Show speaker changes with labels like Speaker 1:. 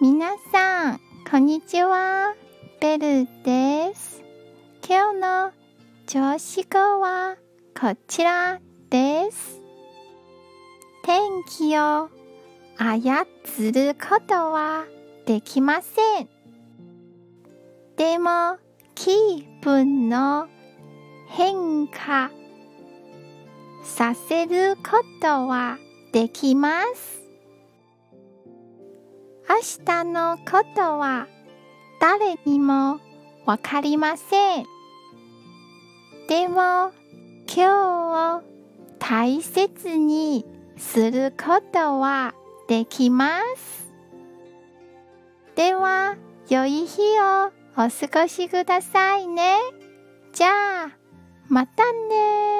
Speaker 1: 皆さん、こんにちは。ベルです。今日の調子語はこちらです。天気を操ることはできません。でも気分の変化させることはできます。明日のことは誰にもわかりません。でも今日を大切にすることはできます。では、良い日をお過ごしくださいね。じゃあ、またね